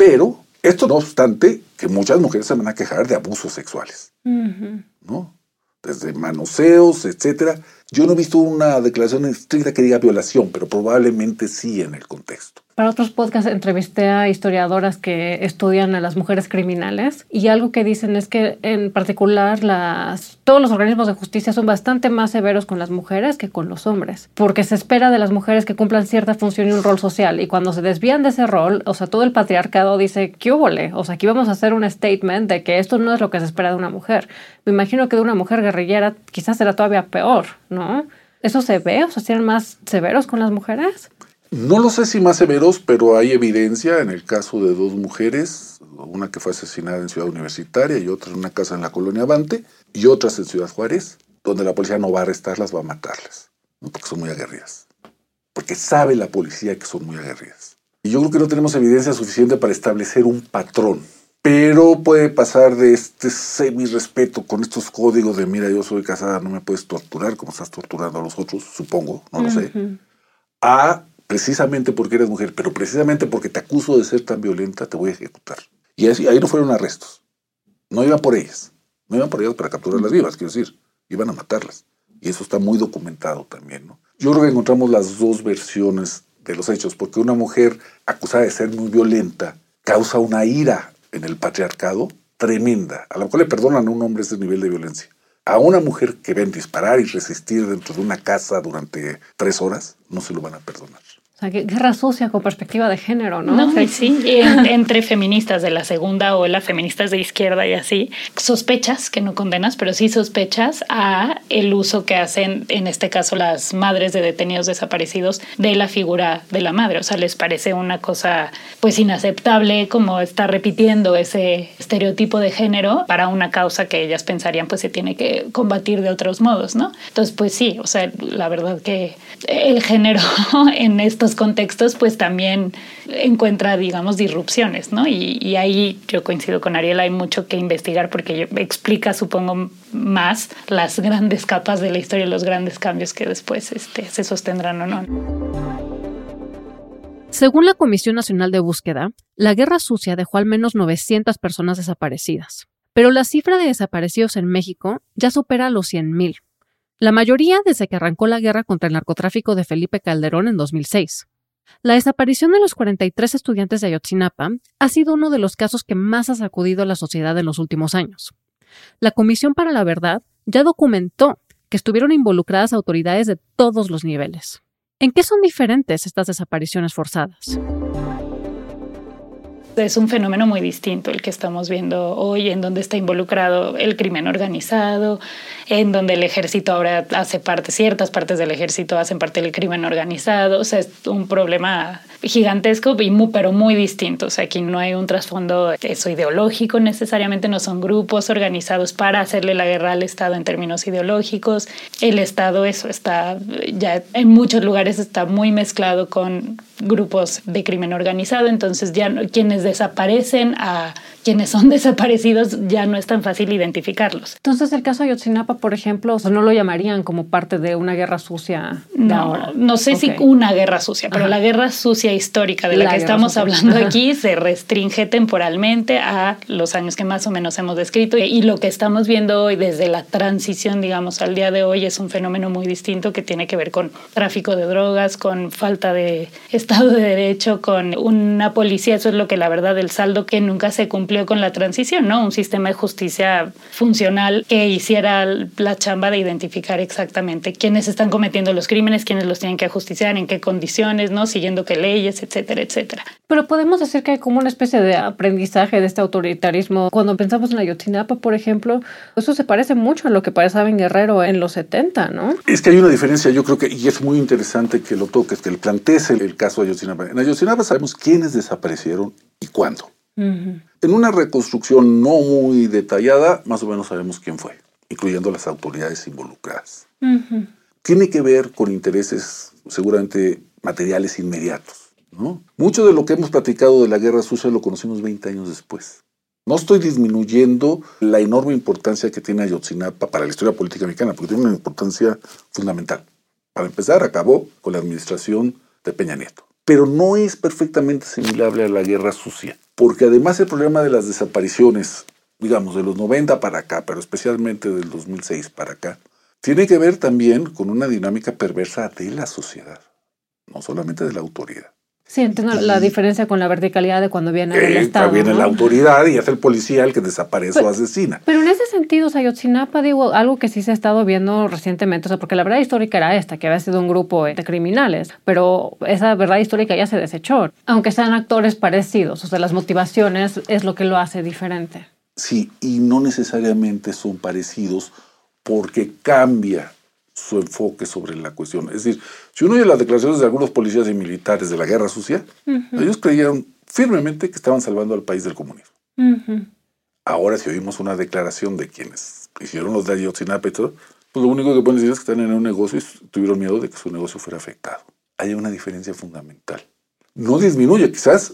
Pero esto no obstante que muchas mujeres se van a quejar de abusos sexuales. ¿No? Desde manoseos, etcétera. Yo no he visto una declaración estricta que diga violación, pero probablemente sí en el contexto. Para otros podcasts entrevisté a historiadoras que estudian a las mujeres criminales y algo que dicen es que en particular las, todos los organismos de justicia son bastante más severos con las mujeres que con los hombres, porque se espera de las mujeres que cumplan cierta función y un rol social y cuando se desvían de ese rol, o sea, todo el patriarcado dice, ¿qué húbole? O sea, aquí vamos a hacer un statement de que esto no es lo que se espera de una mujer. Me imagino que de una mujer guerrillera quizás será todavía peor, ¿no? ¿Eso se ve? O sea, ¿serán más severos con las mujeres? No lo sé si más severos, pero hay evidencia en el caso de dos mujeres, una que fue asesinada en Ciudad Universitaria y otra en una casa en la colonia Avante, y otras en Ciudad Juárez, donde la policía no va a arrestarlas, va a matarlas, porque son muy aguerridas. Porque sabe la policía que son muy aguerridas. Y yo creo que no tenemos evidencia suficiente para establecer un patrón. Pero puede pasar de este semi-respeto con estos códigos de, mira, yo soy casada, no me puedes torturar como estás torturando a los otros, supongo, no lo sé, a precisamente porque eres mujer, pero precisamente porque te acuso de ser tan violenta, te voy a ejecutar. Y así, ahí no fueron arrestos. No iban por ellas. No iban por ellas para capturarlas vivas, quiero decir. Iban a matarlas. Y eso está muy documentado también. ¿no? Yo creo que encontramos las dos versiones de los hechos, porque una mujer acusada de ser muy violenta causa una ira en el patriarcado tremenda. A lo mejor le perdonan a un hombre ese nivel de violencia. A una mujer que ven disparar y resistir dentro de una casa durante tres horas, no se lo van a perdonar sea, guerra sucia con perspectiva de género, ¿no? No, sí, entre feministas de la segunda ola, feministas de izquierda y así, sospechas, que no condenas, pero sí sospechas a el uso que hacen, en este caso, las madres de detenidos desaparecidos de la figura de la madre. O sea, les parece una cosa, pues, inaceptable como estar repitiendo ese estereotipo de género para una causa que ellas pensarían, pues, se tiene que combatir de otros modos, ¿no? Entonces, pues sí, o sea, la verdad que el género en estos contextos, pues también encuentra, digamos, disrupciones, ¿no? Y, ahí yo coincido con Ariel, hay mucho que investigar porque explica, supongo, más las grandes capas de la historia, los grandes cambios que después este, se sostendrán o no. Según la Comisión Nacional de Búsqueda, la Guerra Sucia dejó al menos 900 personas desaparecidas, pero la cifra de desaparecidos en México ya supera los 100.000. La mayoría desde que arrancó la guerra contra el narcotráfico de Felipe Calderón en 2006. La desaparición de los 43 estudiantes de Ayotzinapa ha sido uno de los casos que más ha sacudido a la sociedad en los últimos años. La Comisión para la Verdad ya documentó que estuvieron involucradas autoridades de todos los niveles. ¿En qué son diferentes estas desapariciones forzadas? Es un fenómeno muy distinto el que estamos viendo hoy, en donde está involucrado el crimen organizado, en donde el ejército ahora hace parte, ciertas partes del ejército hacen parte del crimen organizado. O sea, es un problema gigantesco, y muy, pero muy distinto. O sea, aquí no hay un trasfondo eso ideológico necesariamente, no son grupos organizados para hacerle la guerra al Estado en términos ideológicos. El Estado, eso está ya en muchos lugares está muy mezclado con grupos de crimen organizado, entonces ya quienes desaparecen a quienes son desaparecidos ya no es tan fácil identificarlos. Entonces el caso de Ayotzinapa, por ejemplo, no lo llamarían como parte de una guerra sucia. no, no sé si una guerra sucia, pero la guerra sucia histórica de la, que estamos hablando aquí se restringe temporalmente a los años que más o menos hemos descrito. Y lo que estamos viendo hoy desde la transición, digamos, al día de hoy es un fenómeno muy distinto que tiene que ver con tráfico de drogas, con falta de Estado de Derecho, con una policía, eso es lo que la verdad el saldo que nunca se con la transición, ¿no? Un sistema de justicia funcional que hiciera la chamba de identificar exactamente quiénes están cometiendo los crímenes, quiénes los tienen que ajusticiar, en qué condiciones, ¿no? Siguiendo qué leyes, etcétera, etcétera. Pero podemos decir que hay como una especie de aprendizaje de este autoritarismo. Cuando pensamos en Ayotzinapa, por ejemplo, eso se parece mucho a lo que pasaba en Guerrero en los 70, ¿no? Es que hay una diferencia, yo creo que, y es muy interesante que lo toques, que el plantees el, el caso de Ayotzinapa. En Ayotzinapa sabemos quiénes desaparecieron y cuándo. En una reconstrucción no muy detallada, más o menos sabemos quién fue, incluyendo las autoridades involucradas. Tiene que ver con intereses seguramente materiales inmediatos. ¿no? Mucho de lo que hemos platicado de la guerra sucia lo conocimos 20 años después. No estoy disminuyendo la enorme importancia que tiene Ayotzinapa para la historia política mexicana, porque tiene una importancia fundamental. Para empezar, acabó con la administración de Peña Nieto. Pero no es perfectamente asimilable a la guerra sucia, porque además el problema de las desapariciones, digamos, de los 90 para acá, pero especialmente del 2006 para acá, tiene que ver también con una dinámica perversa de la sociedad, no solamente de la autoridad. Sí, entiendo la diferencia con la verticalidad de cuando viene el Eh, Estado. viene ¿no? la autoridad y es el policía el que desaparece o asesina. Pero en ese sentido, Sayotzinapa, digo, algo que sí se ha estado viendo recientemente, o sea, porque la verdad histórica era esta, que había sido un grupo de criminales, pero esa verdad histórica ya se desechó, aunque sean actores parecidos, o sea, las motivaciones es lo que lo hace diferente. Sí, y no necesariamente son parecidos porque cambia su enfoque sobre la cuestión. Es decir, si uno oye las declaraciones de algunos policías y militares de la guerra sucia, ellos creyeron firmemente que estaban salvando al país del comunismo. Ahora, si oímos una declaración de quienes hicieron los de Ayotzinapa y todo, pues lo único que pueden decir es que están en un negocio y tuvieron miedo de que su negocio fuera afectado. Hay una diferencia fundamental. No disminuye, quizás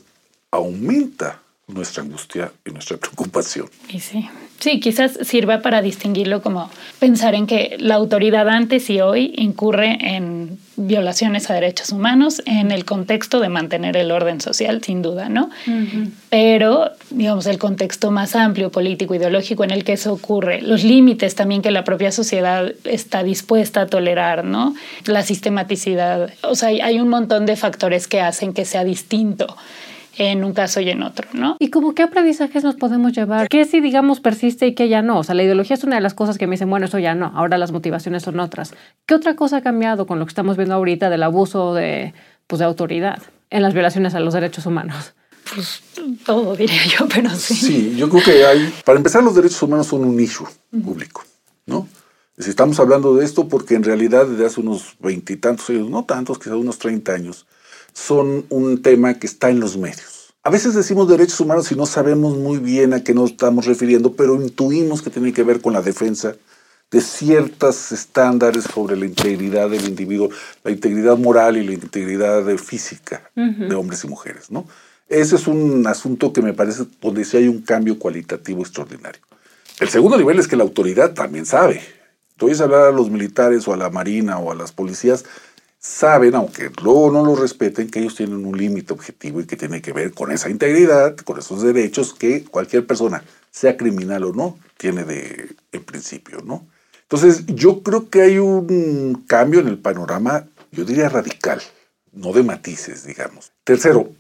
aumenta nuestra angustia y nuestra preocupación. Y sí, sí, quizás sirva para distinguirlo como pensar en que la autoridad antes y hoy incurre en violaciones a derechos humanos en el contexto de mantener el orden social, sin duda, ¿no? Pero, digamos, el contexto más amplio, político, ideológico en el que eso ocurre, los límites también que la propia sociedad está dispuesta a tolerar, ¿no? La sistematicidad, o sea, hay- hay un montón de factores que hacen que sea distinto en un caso y en otro, ¿no? ¿Y como qué aprendizajes nos podemos llevar? ¿Qué si, digamos, persiste y qué ya no? O sea, la ideología es una de las cosas que me dicen, bueno, eso ya no, ahora las motivaciones son otras. ¿Qué otra cosa ha cambiado con lo que estamos viendo ahorita del abuso de, pues, de autoridad en las violaciones a los derechos humanos? Pues todo diría yo, pero sí. Sí, yo creo que hay, para empezar, los derechos humanos son un issue público, ¿no? Si estamos hablando de esto porque en realidad desde hace unos veintitantos años, no tantos, quizás unos 30 años, son un tema que está en los medios. A veces decimos derechos humanos y no sabemos muy bien a qué nos estamos refiriendo, pero intuimos que tiene que ver con la defensa de ciertos estándares sobre la integridad del individuo, la integridad moral y la integridad física de hombres y mujeres, ¿no? Ese es un asunto que me parece donde sí hay un cambio cualitativo extraordinario. El segundo nivel es que la autoridad también sabe. Tú oyes hablar a los militares o a la marina o a las policías, saben, aunque luego no lo respeten, que ellos tienen un límite objetivo y que tiene que ver con esa integridad, con esos derechos que cualquier persona, sea criminal o no, tiene de, en principio, ¿no? Entonces, yo creo que hay un cambio en el panorama, yo diría radical, no de matices, digamos. Tercero,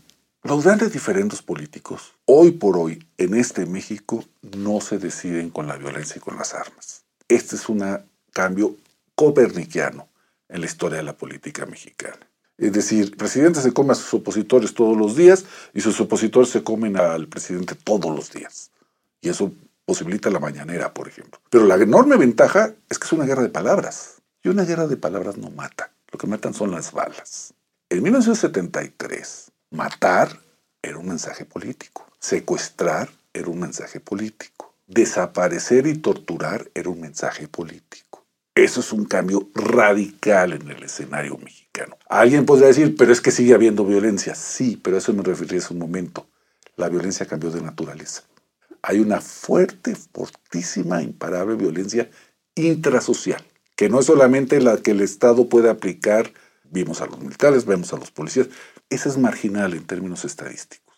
los grandes diferendos políticos, hoy por hoy, en este México, no se deciden con la violencia y con las armas. Este es un cambio copernicano en la historia de la política mexicana. Es decir, el presidente se come a sus opositores todos los días y sus opositores se comen al presidente todos los días. Y eso posibilita la mañanera, por ejemplo. Pero la enorme ventaja es que es una guerra de palabras. Y una guerra de palabras no mata. Lo que matan son las balas. En 1973, matar era un mensaje político. Secuestrar era un mensaje político. Desaparecer y torturar era un mensaje político. Eso es un cambio radical en el escenario mexicano. Alguien podría decir, pero es que sigue habiendo violencia. Sí, pero eso me referí hace un momento. La violencia cambió de naturaleza. Hay una fuerte, fortísima, imparable violencia intrasocial, que no es solamente la que el Estado puede aplicar. Vimos a los militares, vemos a los policías. Esa es marginal en términos estadísticos.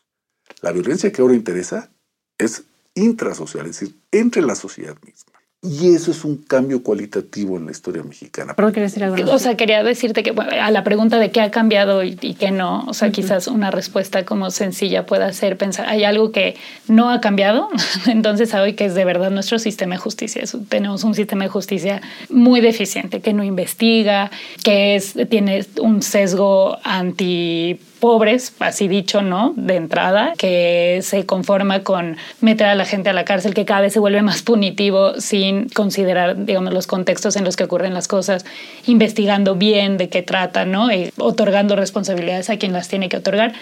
La violencia que ahora interesa es intrasocial, es decir, entre la sociedad misma. Y eso es un cambio cualitativo en la historia mexicana. Perdón, quería decir algo. más? O sea, quería decirte que bueno, a la pregunta de qué ha cambiado y, y qué no, o sea, quizás una respuesta como sencilla pueda ser pensar, hay algo que no ha cambiado, entonces hoy que es de verdad nuestro sistema de justicia. Es- tenemos un sistema de justicia muy deficiente, que no investiga, que es, tiene un sesgo anti pobres, así dicho, ¿no? De entrada, que se conforma con meter a la gente a la cárcel, que cada vez se vuelve más punitivo sin considerar, digamos, los contextos en los que ocurren las cosas, investigando bien de qué trata, ¿no? Y otorgando responsabilidades a quien las tiene que otorgar.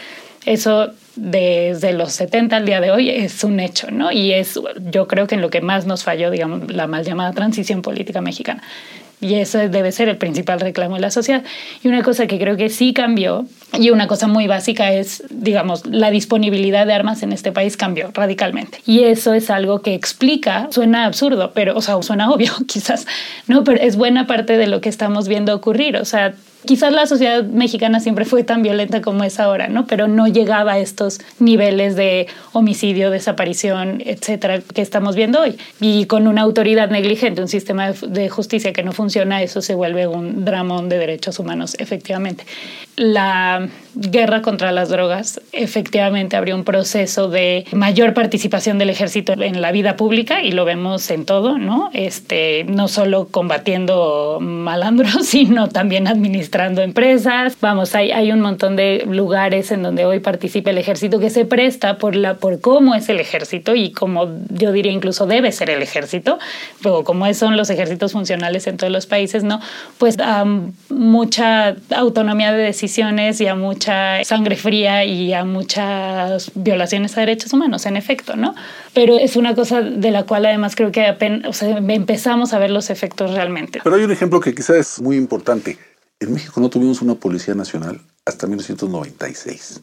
Eso desde los 70 al día de hoy es un hecho, ¿no? Y es, yo creo que en lo que más nos falló, digamos, la mal llamada transición política mexicana. Y eso debe ser el principal reclamo de la sociedad. Y una cosa que creo que sí cambió, y una cosa muy básica es, digamos, la disponibilidad de armas en este país cambió radicalmente. Y eso es algo que explica, suena absurdo, pero, o sea, suena obvio quizás, ¿no? Pero es buena parte de lo que estamos viendo ocurrir. O sea, quizás la sociedad mexicana siempre fue tan violenta como es ahora, ¿no? Pero no llegaba a estos niveles de homicidio, desaparición, etcétera, que estamos viendo hoy. Y con una autoridad negligente, un sistema de justicia que no funciona, eso se vuelve un dramón de derechos humanos, efectivamente. La guerra contra las drogas efectivamente abrió un proceso de mayor participación del ejército en la vida pública y lo vemos en todo, ¿no? Este, no solo combatiendo malandros, sino también administrando empresas. Vamos, hay, hay un montón de lugares en donde hoy participa el ejército que se presta por, la, por cómo es el ejército y como yo diría incluso debe ser el ejército, pero como son los ejércitos funcionales en todos los países, ¿no? Pues mucha autonomía de decisiones y a mucha sangre fría y a muchas violaciones a derechos humanos, en efecto, ¿no? Pero es una cosa de la cual además creo que apenas, empezamos a ver los efectos realmente. Pero hay un ejemplo que quizás es muy importante. En México no tuvimos una policía nacional hasta 1996,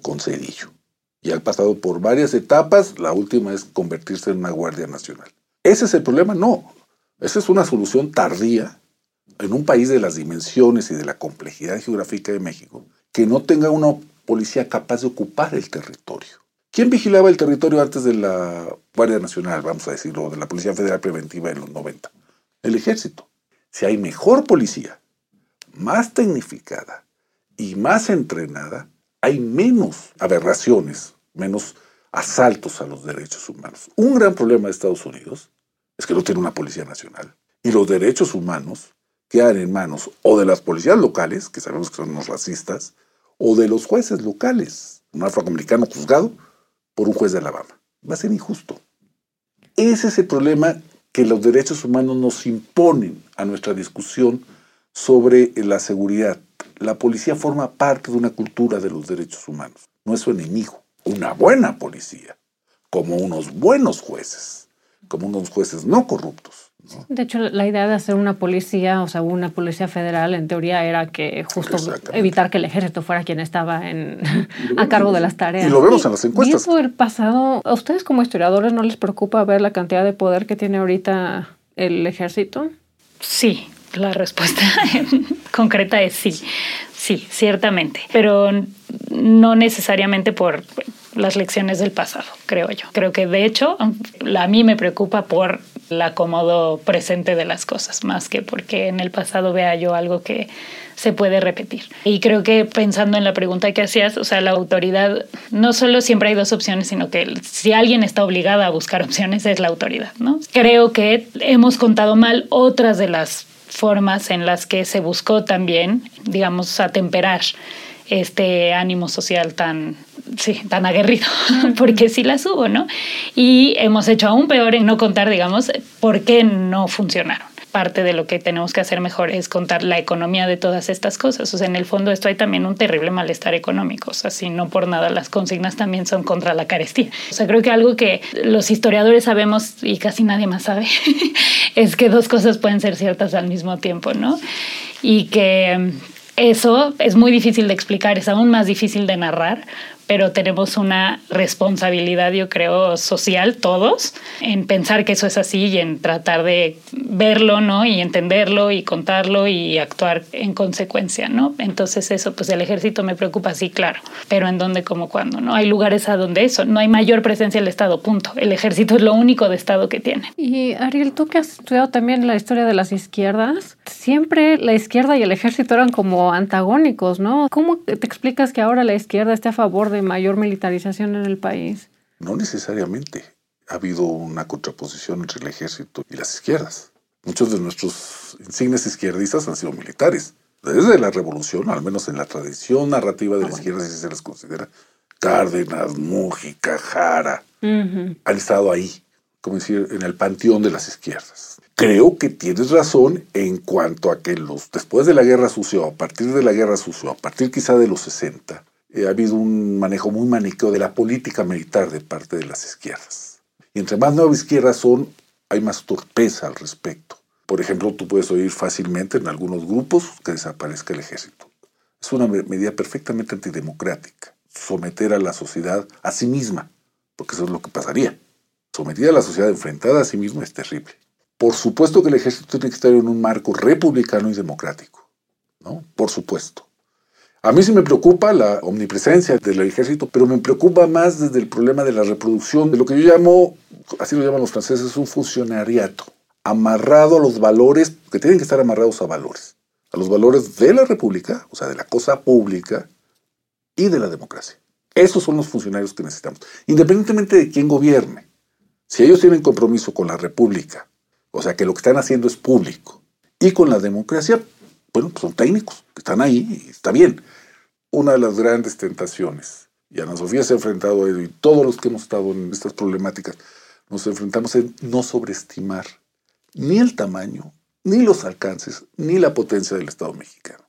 con Cedillo. Y ha pasado por varias etapas, la última es convertirse en una Guardia Nacional. ¿Ese es el problema? No. Esa es una solución tardía en un país de las dimensiones y de la complejidad geográfica de México, que no tenga una policía capaz de ocupar el territorio. ¿Quién vigilaba el territorio antes de la Guardia Nacional, vamos a decirlo, de la Policía Federal Preventiva en los 90? El ejército. Si hay mejor policía, más tecnificada y más entrenada, hay menos aberraciones, menos asaltos a los derechos humanos. Un gran problema de Estados Unidos es que no tiene una policía nacional. Y los derechos humanos quedan en manos o de las policías locales, que sabemos que son unos racistas, o de los jueces locales, un afroamericano juzgado por un juez de Alabama. Va a ser injusto. Ese es el problema que los derechos humanos nos imponen a nuestra discusión sobre la seguridad. La policía forma parte de una cultura de los derechos humanos, no es su enemigo. Una buena policía, como unos buenos jueces, como unos jueces no corruptos, de hecho, la idea de hacer una policía, o sea, una policía federal, en teoría era que justo evitar que el ejército fuera quien estaba en, a cargo de las tareas. Y lo vemos en las encuestas. Y el pasado, ¿a ustedes como historiadores no les preocupa ver la cantidad de poder que tiene ahorita el ejército? Sí, la respuesta concreta es sí. Sí, ciertamente. Pero no necesariamente por las lecciones del pasado, creo yo. Creo que de hecho a mí me preocupa por el acomodo presente de las cosas, más que porque en el pasado vea yo algo que se puede repetir. Y creo que pensando en la pregunta que hacías, o sea, la autoridad, no solo siempre hay dos opciones, sino que si alguien está obligada a buscar opciones es la autoridad, ¿no? Creo que hemos contado mal otras de las formas en las que se buscó también, digamos, atemperar este ánimo social tan, sí, tan aguerrido, porque sí las hubo, ¿no? Y hemos hecho aún peor en no contar, digamos, por qué no funcionaron. Parte de lo que tenemos que hacer mejor es contar la economía de todas estas cosas. O sea, en el fondo esto hay también un terrible malestar económico. O sea, si no por nada las consignas también son contra la carestía. O sea, creo que algo que los historiadores sabemos y casi nadie más sabe es que dos cosas pueden ser ciertas al mismo tiempo, ¿no? Y que eso es muy difícil de explicar, es aún más difícil de narrar, pero tenemos una responsabilidad, yo creo, social todos, en pensar que eso es así y en tratar de verlo, ¿no? Y entenderlo y contarlo y actuar en consecuencia, ¿no? Entonces eso, pues el ejército me preocupa, sí, claro, pero ¿en dónde, cómo, cuándo? ¿No? Hay lugares a donde eso, no hay mayor presencia del Estado, punto. El ejército es lo único de Estado que tiene. Y Ariel, tú que has estudiado también la historia de las izquierdas, siempre la izquierda y el ejército eran como antagónicos, ¿no? ¿Cómo te explicas que ahora la izquierda esté a favor de mayor militarización en el país? No necesariamente. Ha habido una contraposición entre el ejército y las izquierdas. Muchos de nuestros insignes izquierdistas han sido militares. Desde la revolución, al menos en la tradición narrativa de la ah, izquierda, si se les considera, Cárdenas, Mújica, Jara, han estado ahí, como decir, en el panteón de las izquierdas. Creo que tienes razón en cuanto a que los, después de la guerra sucia, a partir de la guerra sucia, a partir quizá de los 60, eh, ha habido un manejo muy maniqueo de la política militar de parte de las izquierdas. Y entre más nuevas izquierdas son, hay más torpeza al respecto. Por ejemplo, tú puedes oír fácilmente en algunos grupos que desaparezca el ejército. Es una medida perfectamente antidemocrática, someter a la sociedad a sí misma, porque eso es lo que pasaría. Sometida a la sociedad enfrentada a sí misma es terrible. Por supuesto que el ejército tiene que estar en un marco republicano y democrático, ¿no? Por supuesto. A mí sí me preocupa la omnipresencia del ejército, pero me preocupa más desde el problema de la reproducción, de lo que yo llamo, así lo llaman los franceses, un funcionariato amarrado a los valores, que tienen que estar amarrados a valores, a los valores de la república, o sea, de la cosa pública y de la democracia. Esos son los funcionarios que necesitamos, independientemente de quién gobierne. Si ellos tienen compromiso con la república, o sea, que lo que están haciendo es público, y con la democracia, bueno, pues son técnicos, están ahí y está bien. Una de las grandes tentaciones, y Ana Sofía se ha enfrentado a ello, y todos los que hemos estado en estas problemáticas, nos enfrentamos en no sobreestimar ni el tamaño, ni los alcances, ni la potencia del Estado mexicano.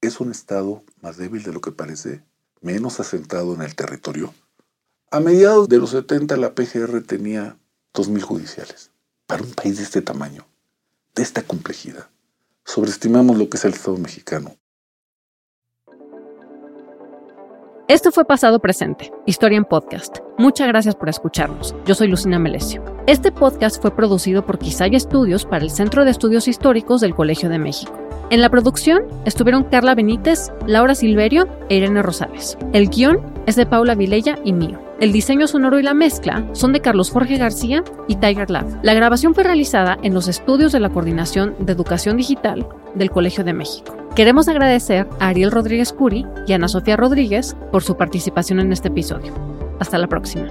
Es un Estado más débil de lo que parece, menos asentado en el territorio. A mediados de los 70 la PGR tenía 2.000 judiciales. Para un país de este tamaño, de esta complejidad, sobreestimamos lo que es el Estado mexicano. Esto fue Pasado Presente, Historia en Podcast. Muchas gracias por escucharnos. Yo soy Lucina Melesio. Este podcast fue producido por Quisaya Estudios para el Centro de Estudios Históricos del Colegio de México. En la producción estuvieron Carla Benítez, Laura Silverio e Irene Rosales. El guion es de Paula Vilella y mío. El diseño sonoro y la mezcla son de Carlos Jorge García y Tiger Lab. La grabación fue realizada en los estudios de la Coordinación de Educación Digital del Colegio de México. Queremos agradecer a Ariel Rodríguez Curi y Ana Sofía Rodríguez por su participación en este episodio. Hasta la próxima.